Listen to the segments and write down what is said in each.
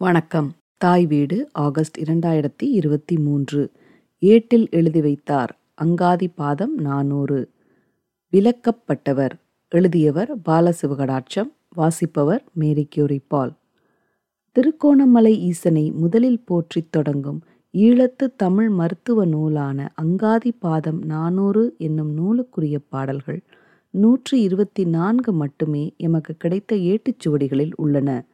வணக்கம். தாய் வீடு ஆகஸ்ட் இரண்டாயிரத்தி இருபத்தி மூன்று. ஏட்டில் எழுதி வைத்தார் அங்காதி பாதம் நானூறு. விலக்கப்பட்டவர் எழுதியவர் பாலசிவகடாட்சம் வாசிப்பவர் மேரி கியூரி பால். திருக்கோணமலை ஈசனை முதலில் போற்றித் தொடங்கும் ஈழத்து தமிழ் மருத்துவ நூலான அங்காதி பாதம் நானூறு என்னும் நூலுக்குரிய பாடல்கள் நூற்றி இருபத்தி நான்கு மட்டுமே எமக்கு கிடைத்த ஏட்டுச்சுவடிகளில் உள்ளன.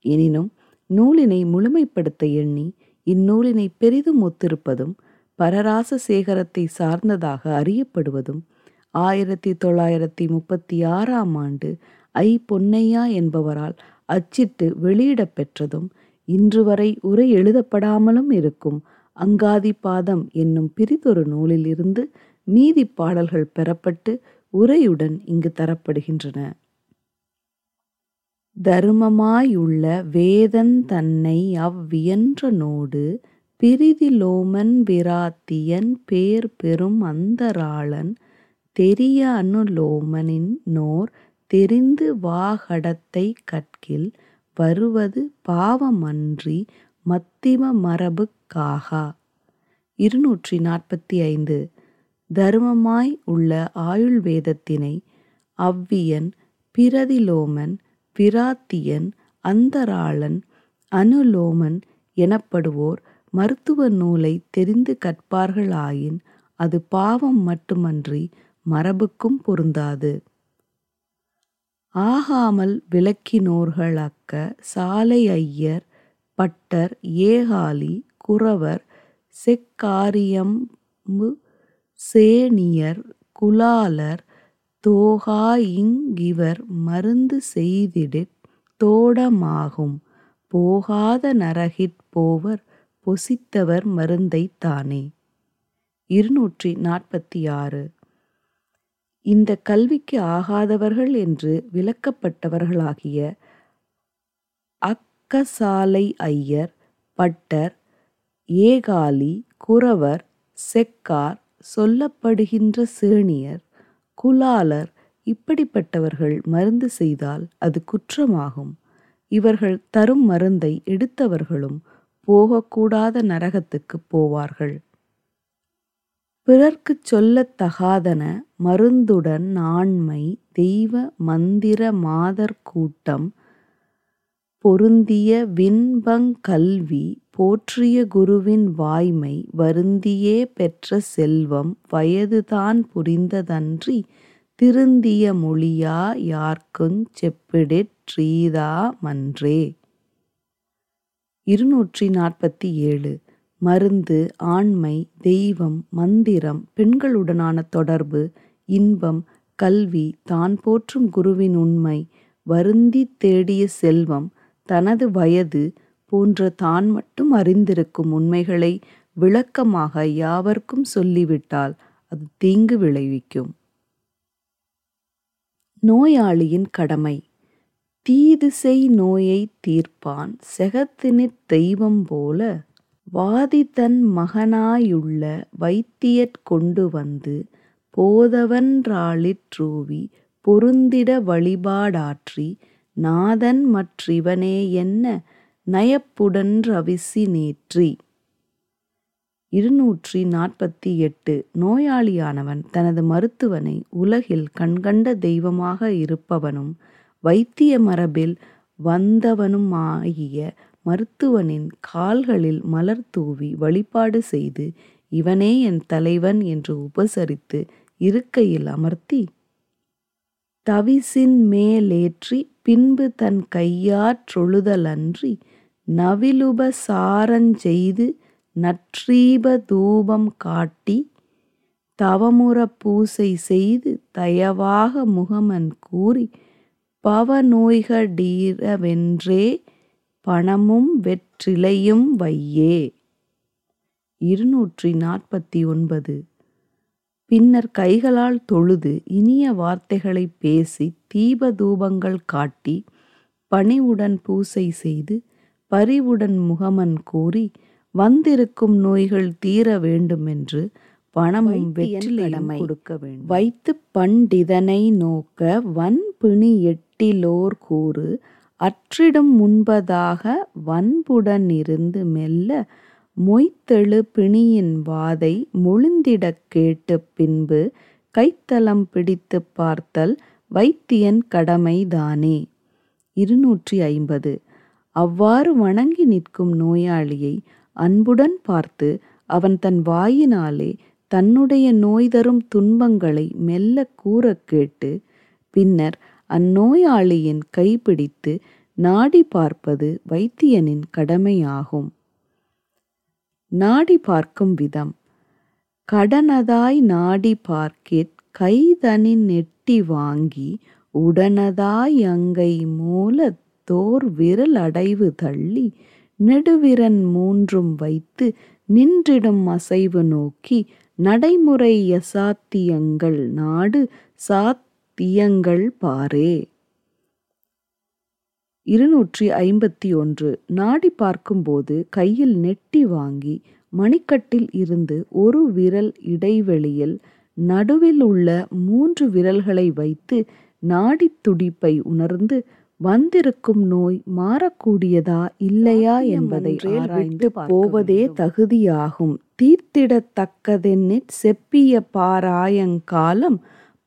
எனினும் நூலினை முழுமைப்படுத்த எண்ணி இந்நூலினை பெரிதும் ஒத்திருப்பதும் பரராச சேகரத்தை சார்ந்ததாக அறியப்படுவதும் ஆயிரத்தி தொள்ளாயிரத்தி முப்பத்தி ஆறாம் ஆண்டு ஐ பொன்னையா என்பவரால் அச்சிட்டு வெளியிடப் பெற்றதும் இன்று வரை உரை எழுதப்படாமலும் இருக்கும் அங்காதி பாதம் என்னும் பிரிதொரு நூலில் இருந்து மீதி பாடல்கள் பெறப்பட்டு உரையுடன் இங்கு தரப்படுகின்றன. தருமமாயுள்ள வேதன் தன்னை அவ்வியன்ற நோடு பிரிதிலோமன் விராத்தியன் பேர் பெறும் அந்தராளன் தெரிய அனுலோமனின் நோர் தெரிந்து வாகடத்தை கற்கில் வருவது பாவமன்றி மத்திம மரபுக்காகா இருநூற்றி நாற்பத்தி ஐந்து தருமமாய் உள்ள ஆயுள்வேதத்தினை அவ்வியன் பிரதிலோமன் பிராத்தியன் அந்தராளன் அனுலோமன் எனப்படுவோர் மருத்துவ நூலை தெரிந்து கற்பார்களாயின் அது பாவம் மட்டுமன்றி மரபுக்கும் பொருந்தாது. ஆகாமல் விளக்கினோர்களக்க சாலை ஐயர் பட்டர் ஏகாலி குறவர் செக்காரியம்பு சேனியர் குலாலர் தோகாயிங்கிவர் மருந்து செய்திடிற் தோடமாகும். போகாத நரகிற் போவர் பொசித்தவர் மருந்தைத் தானே. இருநூற்றி நாற்பத்தி ஆறு இந்த கல்விக்கு ஆகாதவர்கள் என்று விலக்கப்பட்டவர்களாகிய அக்கசாலை ஐயர் பட்டர் ஏகாலி குறவர் செக்கார் சொல்லப்படுகின்ற சேணியர் குலாலர் இப்படிப்பட்டவர்கள் மருந்து செய்தால் அது குற்றமாகும். இவர்கள் தரும் மருந்தை எடுத்தவர்களும் போகக்கூடாத நரகத்துக்கு போவார்கள். பிறர்க்குச் சொல்லத்தகாதன மருந்துடன் ஆண்மை தெய்வ மந்திர மாதர் கூட்டம் பொருந்திய வின்பங்கல்வி போற்றிய குருவின் வாய்மை வருந்தியே பெற்ற செல்வம் வயதுதான் புரிந்ததன்றி திருந்திய மொழியா யார்க்குஞ் செப்பிடிற் றீதா மன்றே. இருநூற்றி நாற்பத்தி ஏழு மருந்து ஆண்மை தெய்வம் மந்திரம் பெண்களுடனான தொடர்பு இன்பம் கல்வி தான் போற்றும் குருவின் உண்மை வருந்தி தேடிய செல்வம் தனது வயது போன்ற தான் மட்டும் அறிந்திருக்கும் உண்மைகளை விளக்கமாக யாவர்க்கும் சொல்லிவிட்டால் அது தீங்கு விளைவிக்கும். நோயாளியின் கடமை. தீது செய் நோயை தீர்ப்பான் செகத்தினிற் தெய்வம் போல வாதி தன் மகனாயுள்ள வைத்தியற் கொண்டு வந்து போதவன்றாளிற்றூவி பொருந்திட வழிபாடாற்றி நாதன் மற்றிவனே என்ன நயப்புடன்றவிசி நேற்றி. இருநூற்றி நாற்பத்தி எட்டு நோயாளியானவன் தனது மருத்துவனை உலகில் கண்கண்ட தெய்வமாக இருப்பவனும் வைத்திய மரபில் வந்தவனுமாகிய மருத்துவனின் கால்களில் மலர் தூவி வழிபாடு செய்து இவனே என் தலைவன் என்று உபசரித்து இருக்கையில் அமர்த்தி தவிசின் மேலேற்றி பின்பு தன் கையாற்றொழுதலன்றி நவிலுபசாரஞ்செய்து நற்றீப தூபம் காட்டி தவமுற பூசை செய்து தயவாக முகமன் கூறி பவநோய்கடீரவென்றே பணமும் வெற்றிலையும் வையே. இருநூற்றி நாற்பத்தி ஒன்பது பின்னர் கைகளால் தொழுது இனிய வார்த்தைகளை பேசி தீப தூபங்கள் காட்டி பணிவுடன் பூசை செய்து பரிவுடன் முகமன் கூறி வந்திருக்கும் நோய்கள் தீர வேண்டுமென்று பணமும் வெற்றிலையும் கொடுக்க வேண்டும். வைத்து பண்டிதனை நோக்க வன் பிணி எட்டிலோர் கூறு அற்றிடும் முன்பதாக வன்புடன் இருந்து மெல்ல மொய்த்தெழு பிணியின் வாதை மொழிந்திடக் கேட்டு பின்பு கைத்தலம் பிடித்துப் பார்த்தல் வைத்தியன் கடமைதானே இருநூற்றி ஐம்பது. அவ்வாறு வணங்கி நிற்கும் நோயாளியை அன்புடன் பார்த்து அவன் தன் வாயினாலே தன்னுடைய நோய் தரும் துன்பங்களை மெல்ல கூறக் கேட்டு பின்னர் அந்நோயாளியின் கைப்பிடித்து நாடி பார்ப்பது வைத்தியனின் கடமையாகும். நாடி பார்க்கும் விதம். கடனதாய் நாடி பார்க்கிற் கைதனின் நெட்டி வாங்கி உடனதாய் அங்கை மூலத் தோர் விரல் அடைவு தள்ளி நெடுவிரன் மூன்றும் வைத்து நின்றிடும் அசைவு நோக்கி நடைமுறை யசாத்தியங்கள் நாடு சாத்தியங்கள் பாரே. இருநூற்றி ஐம்பத்தி ஒன்று நாடி பார்க்கும்போது கையில் நெட்டி வாங்கி மணிக்கட்டில் இருந்து ஒரு விரல் இடைவெளியில் நடுவில் உள்ள மூன்று விரல்களை வைத்து நாடித் துடிப்பை உணர்ந்து வந்திருக்கும் நோய் மாறக்கூடியதா இல்லையா என்பதை ஆராய்ந்து போவதே தகுதியாகும். தீர்த்திடத்தக்கதென்னிற் செப்பிய பாராயங்காலம்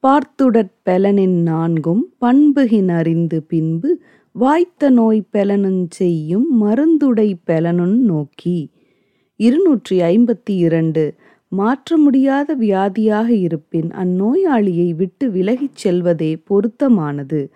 பார்த்துடற் பெலனின் நான்கும் பண்புகினறிந்து பின்பு வாய்த்த நோய் பெலனுஞ் செய்யும் மருந்துடை பெலனுன் நோக்கி. இருநூற்றி ஐம்பத்தி இரண்டு. மாற்ற முடியாத வியாதியாக இருப்பின் அந்நோயாளியை விட்டு விலகிச் செல்வதே பொருத்தமானது.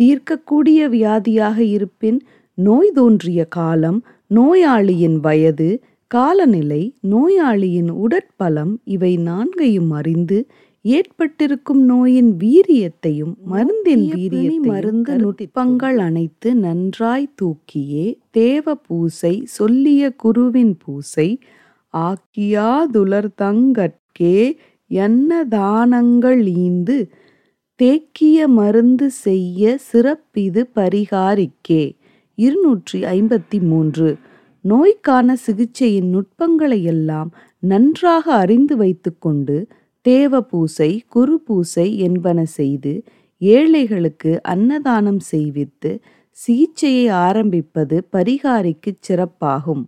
தீர்க்கக்கூடிய வியாதியாக இருப்பின் நோய் தோன்றிய காலம் நோயாளியின் வயது காலநிலை நோயாளியின் உடற்பலம் இவை நான்கையும் அறிந்து ஏற்பட்டிருக்கும் நோயின் வீரியத்தையும் மருந்தின் வீரியத்தை மருந்து நுட்பங்கள் அனைத்து நன்றாய் தூக்கியே தேவ பூசை சொல்லிய குருவின் பூசை ஆக்கியாதுலர் தங்கட்கே என்ன தானங்கள் ஈந்து தேக்கிய மருந்து செய்ய சிறப்பிது பரிகாரிக்கே. இருநூற்றி ஐம்பத்தி மூன்று நோய்க்கான சிகிச்சையின் நுட்பங்களை எல்லாம் நன்றாக அறிந்து வைத்துக்கொண்டு தேவ பூசை குரு பூசை என்பன செய்து ஏழைகளுக்கு அன்னதானம் செய்வித்து சிகிச்சையை ஆரம்பிப்பது பரிகாரிக்குச் சிறப்பாகும்.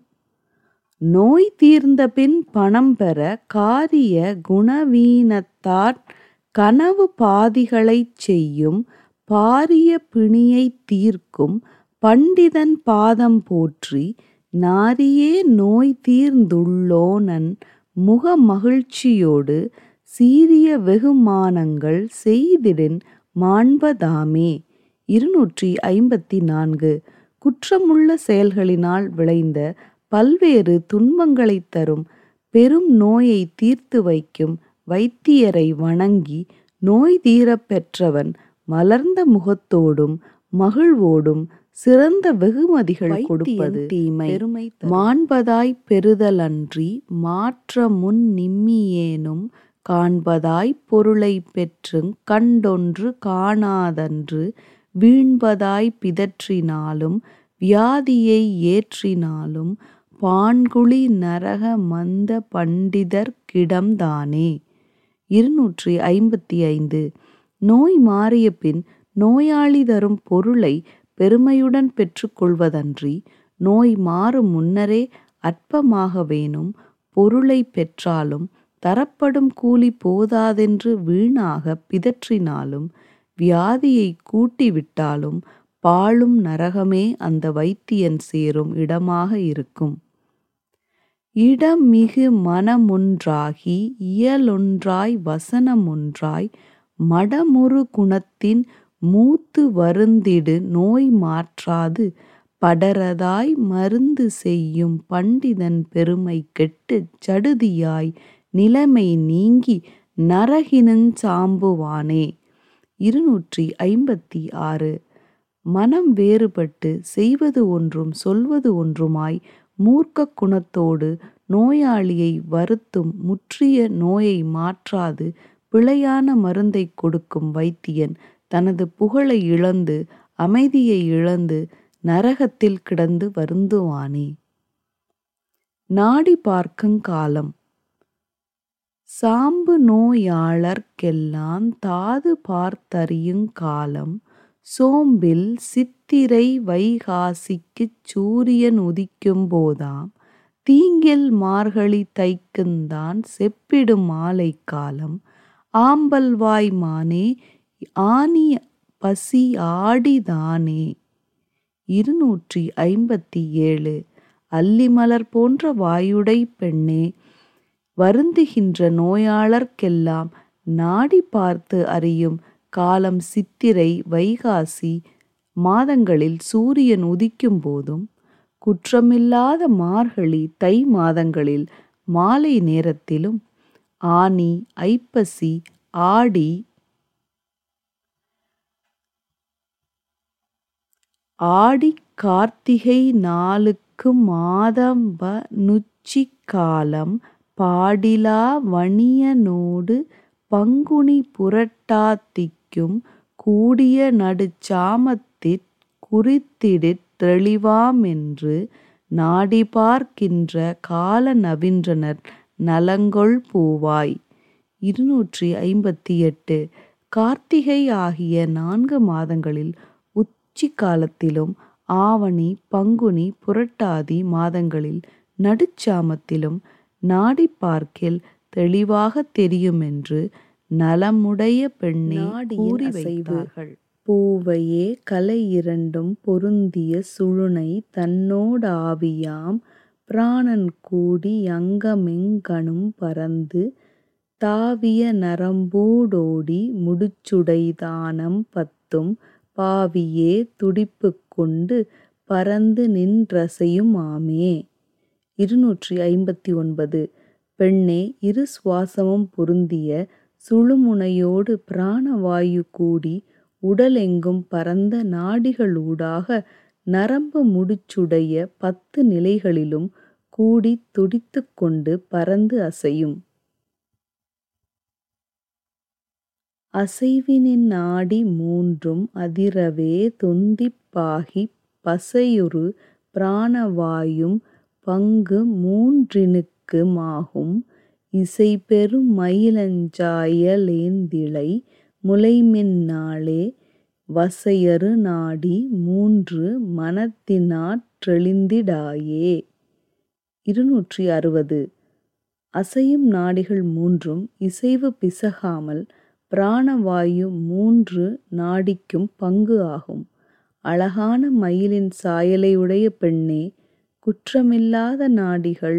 நோய் தீர்ந்த பின் பணம் பெற காரிய குணவீனத்தார் கனவு பாதிகளைச் செய்யும் பாரிய பிணியை தீர்க்கும் பண்டிதன் பாதம் போற்றி நாரியே நோய் தீர்ந்துள்ளோனன் முக மகிழ்ச்சியோடு சீரிய வெகுமானங்கள் செய்திடின் மாண்பதாமே. இருநூற்றி ஐம்பத்தி நான்கு. குற்றமுள்ள செயல்களினால் விளைந்த பல்வேறு துன்பங்களைத் தரும் பெரும் நோயை தீர்த்து வைக்கும் வைத்தியரை வணங்கி நோய் தீரப் பெற்றவன் மலர்ந்த முகத்தோடும் மகிழ்வோடும் சிறந்த வெகுமதிகள் கொடுப்பது தீமை மாண்பதாய் பெறுதலன்றி மாற்ற முன் நிம்மியேனும் காண்பதாய் பொருளை பெற்றுங் கண்டொன்று காணாதன்று வீண்பதாய் பிதற்றினாலும் வியாதியை ஏற்றினாலும் பான்குழி நரக மந்த பண்டிதர்க்கிடம்தானே இருநூற்றி ஐம்பத்தி ஐந்து. நோய் மாறிய பின் நோயாளி தரும் பொருளை பெருமையுடன் பெற்றுக்கொள்வதன்றி நோய் மாறும் முன்னரே அற்பமாகவேனும் பொருளை பெற்றாலும் தரப்படும் கூலி போதாதென்று வீணாக பிதற்றினாலும் வியாதியை கூட்டிவிட்டாலும் பாழும் நரகமே அந்த வைத்தியன் சேரும் இடமாக இருக்கும். இடம் மிகு மனமொன்றாகி இயலொன்றாய் வசனமொன்றாய் மடமுறு குணத்தின் மூத்து வருந்திடு நோய் மாற்றாது படரதாய் மருந்து செய்யும் பண்டிதன் பெருமை கெட்டுச் சடுதியாய் நிலைமை நீங்கி நரகினுஞ் சாம்புவானே. இருநூற்றி ஐம்பத்தி ஆறு. மனம் வேறுபட்டு செய்வது ஒன்றும் சொல்வது ஒன்றுமாய் மூர்க்க குணத்தோடு நோயாளியை வருத்தும் முற்றிய நோயை மாற்றாது பிழையான மருந்தை கொடுக்கும் வைத்தியன் தனது புகழை இழந்து அமைதியை இழந்து நரகத்தில் கிடந்து வருந்துவானே. நாடி பார்க்கும் காலம் சாம்பு நோயாளர்க்கெல்லாந் தாது பார்த்தறியுங் காலம் சோம்பில் சித்திரை வைகாசிக்குச் சூரியன் உதிக்கும் போதாம் தீங்கில் மார்கழி தைக்குந்தான் செப்பிடும் மாலை காலம் ஆம்பல்வாய் மானே ஆனி பசி ஆடிதானே இருநூற்றி ஐம்பத்தி ஏழு அல்லிமலர் போன்ற வாயுடை பெண்ணே வருந்துகின்ற நோயாளர்க்கெல்லாம் நாடி பார்த்து அறியும் காலம் சித்திரை வைகாசி மாதங்களில் சூரியன் உதிக்கும் போதும் குற்றமில்லாத மார்கழி தை மாதங்களில் மாலை நேரத்திலும் ஆனி ஐப்பசி ஆடி ஆடி கார்த்திகை நாளுக்கு மாதம்ப நுச்சி காலம் பாடிலா வணியனோடு பங்குனி புரட்டாத்திக்கும் கூடிய நடுச்சாமத்திற் குறித்திடிற் தெளிவாமென்று நாடி பார்க்கின்ற கால நவின்றனர் நலங்கொள் பூவாய். இருநூற்றி ஐம்பத்தி எட்டு கார்த்திகை ஆகிய நான்கு மாதங்களில் உச்சி காலத்திலும் ஆவணி பங்குனி புரட்டாதி மாதங்களில் நடுச்சாமத்திலும் நாடி பார்க்கில் தெளிவாக தெரியுமென்று நலமுடைய பெண்ணே கூறி வைத்தார்கள் பூவையே கலை இரண்டும் பொருந்திய சுழுனை தன்னோடாவியாம் பிராணன் கூடி அங்கமெங்கணும் பரந்து தாவிய நரம்பூடோடி முடிச்சுடைதானம் பத்தும் பாவியே துடிப்பு கொண்டு பரந்து நின்றசையுமாமே. இருநூற்றி ஐம்பத்தி ஒன்பது. பெண்ணே இரு சுவாசமும் பொருந்திய சுழுமுனையோடு பிராணவாயு கூடி உடலெங்கும் பரந்த நாடிகளூடாக நரம்பு முடிச்சுடைய பத்து நிலைகளிலும் கூடி துடித்து கொண்டு பறந்து அசையும். அசைவினின் நாடி மூன்றும் அதிரவே தொந்திப்பாகி பசையுறு பிராணவாயும் பங்கு மூன்றினுக்கு மாகும் இசைபெறும் முலைமின் முலைமின்னாளே வசையறு நாடி மூன்று மனத்தினாற்றெழிந்திடாயே இருநூற்றி அறுபது அசையும் நாடிகள் மூன்றும் இசைவு பிசகாமல் பிராணவாயு மூன்று நாடிக்கும் பங்கு ஆகும். அழகான மயிலின் சாயலையுடைய பெண்ணே குற்றமில்லாத நாடிகள்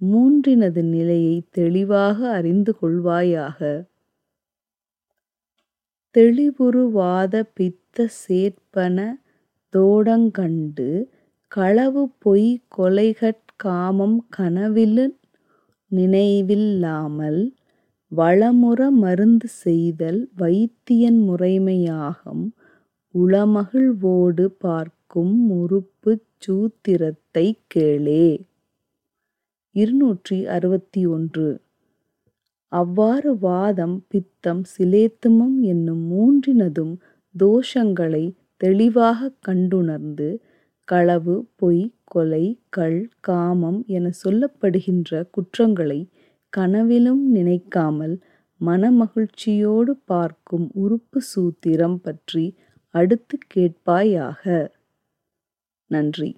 மூன்றினது நிலையை தெளிவாக அறிந்து கொள்வாயாக. தெளிவுருவாத பித்த சேர்ப்பன தோடங்கண்டு களவு பொய் கொலைகட் காமம் கனவிலு நினைவில்லாமல் வளமுற மருந்து செய்தல் வைத்தியன் முறைமையாகும் உளமகிழ்வோடு பார்க்கும் உறுப்புச் சூத்திரத்தைக் கேளே. இருநூற்றி அறுபத்தி ஒன்று அவ்வாறு வாதம் பித்தம் சிலேத்துமம் என்னும் மூன்றினதும் தோஷங்களை தெளிவாகக் கண்டுணர்ந்து களவு பொய் கொலை கள் காமம் என சொல்லப்படுகின்ற குற்றங்களை கனவிலும் நினைக்காமல் மனமகிழ்ச்சியோடு பார்க்கும் உறுப்பு சூத்திரம் பற்றி அடுத்து கேட்பாயாக. நன்றி.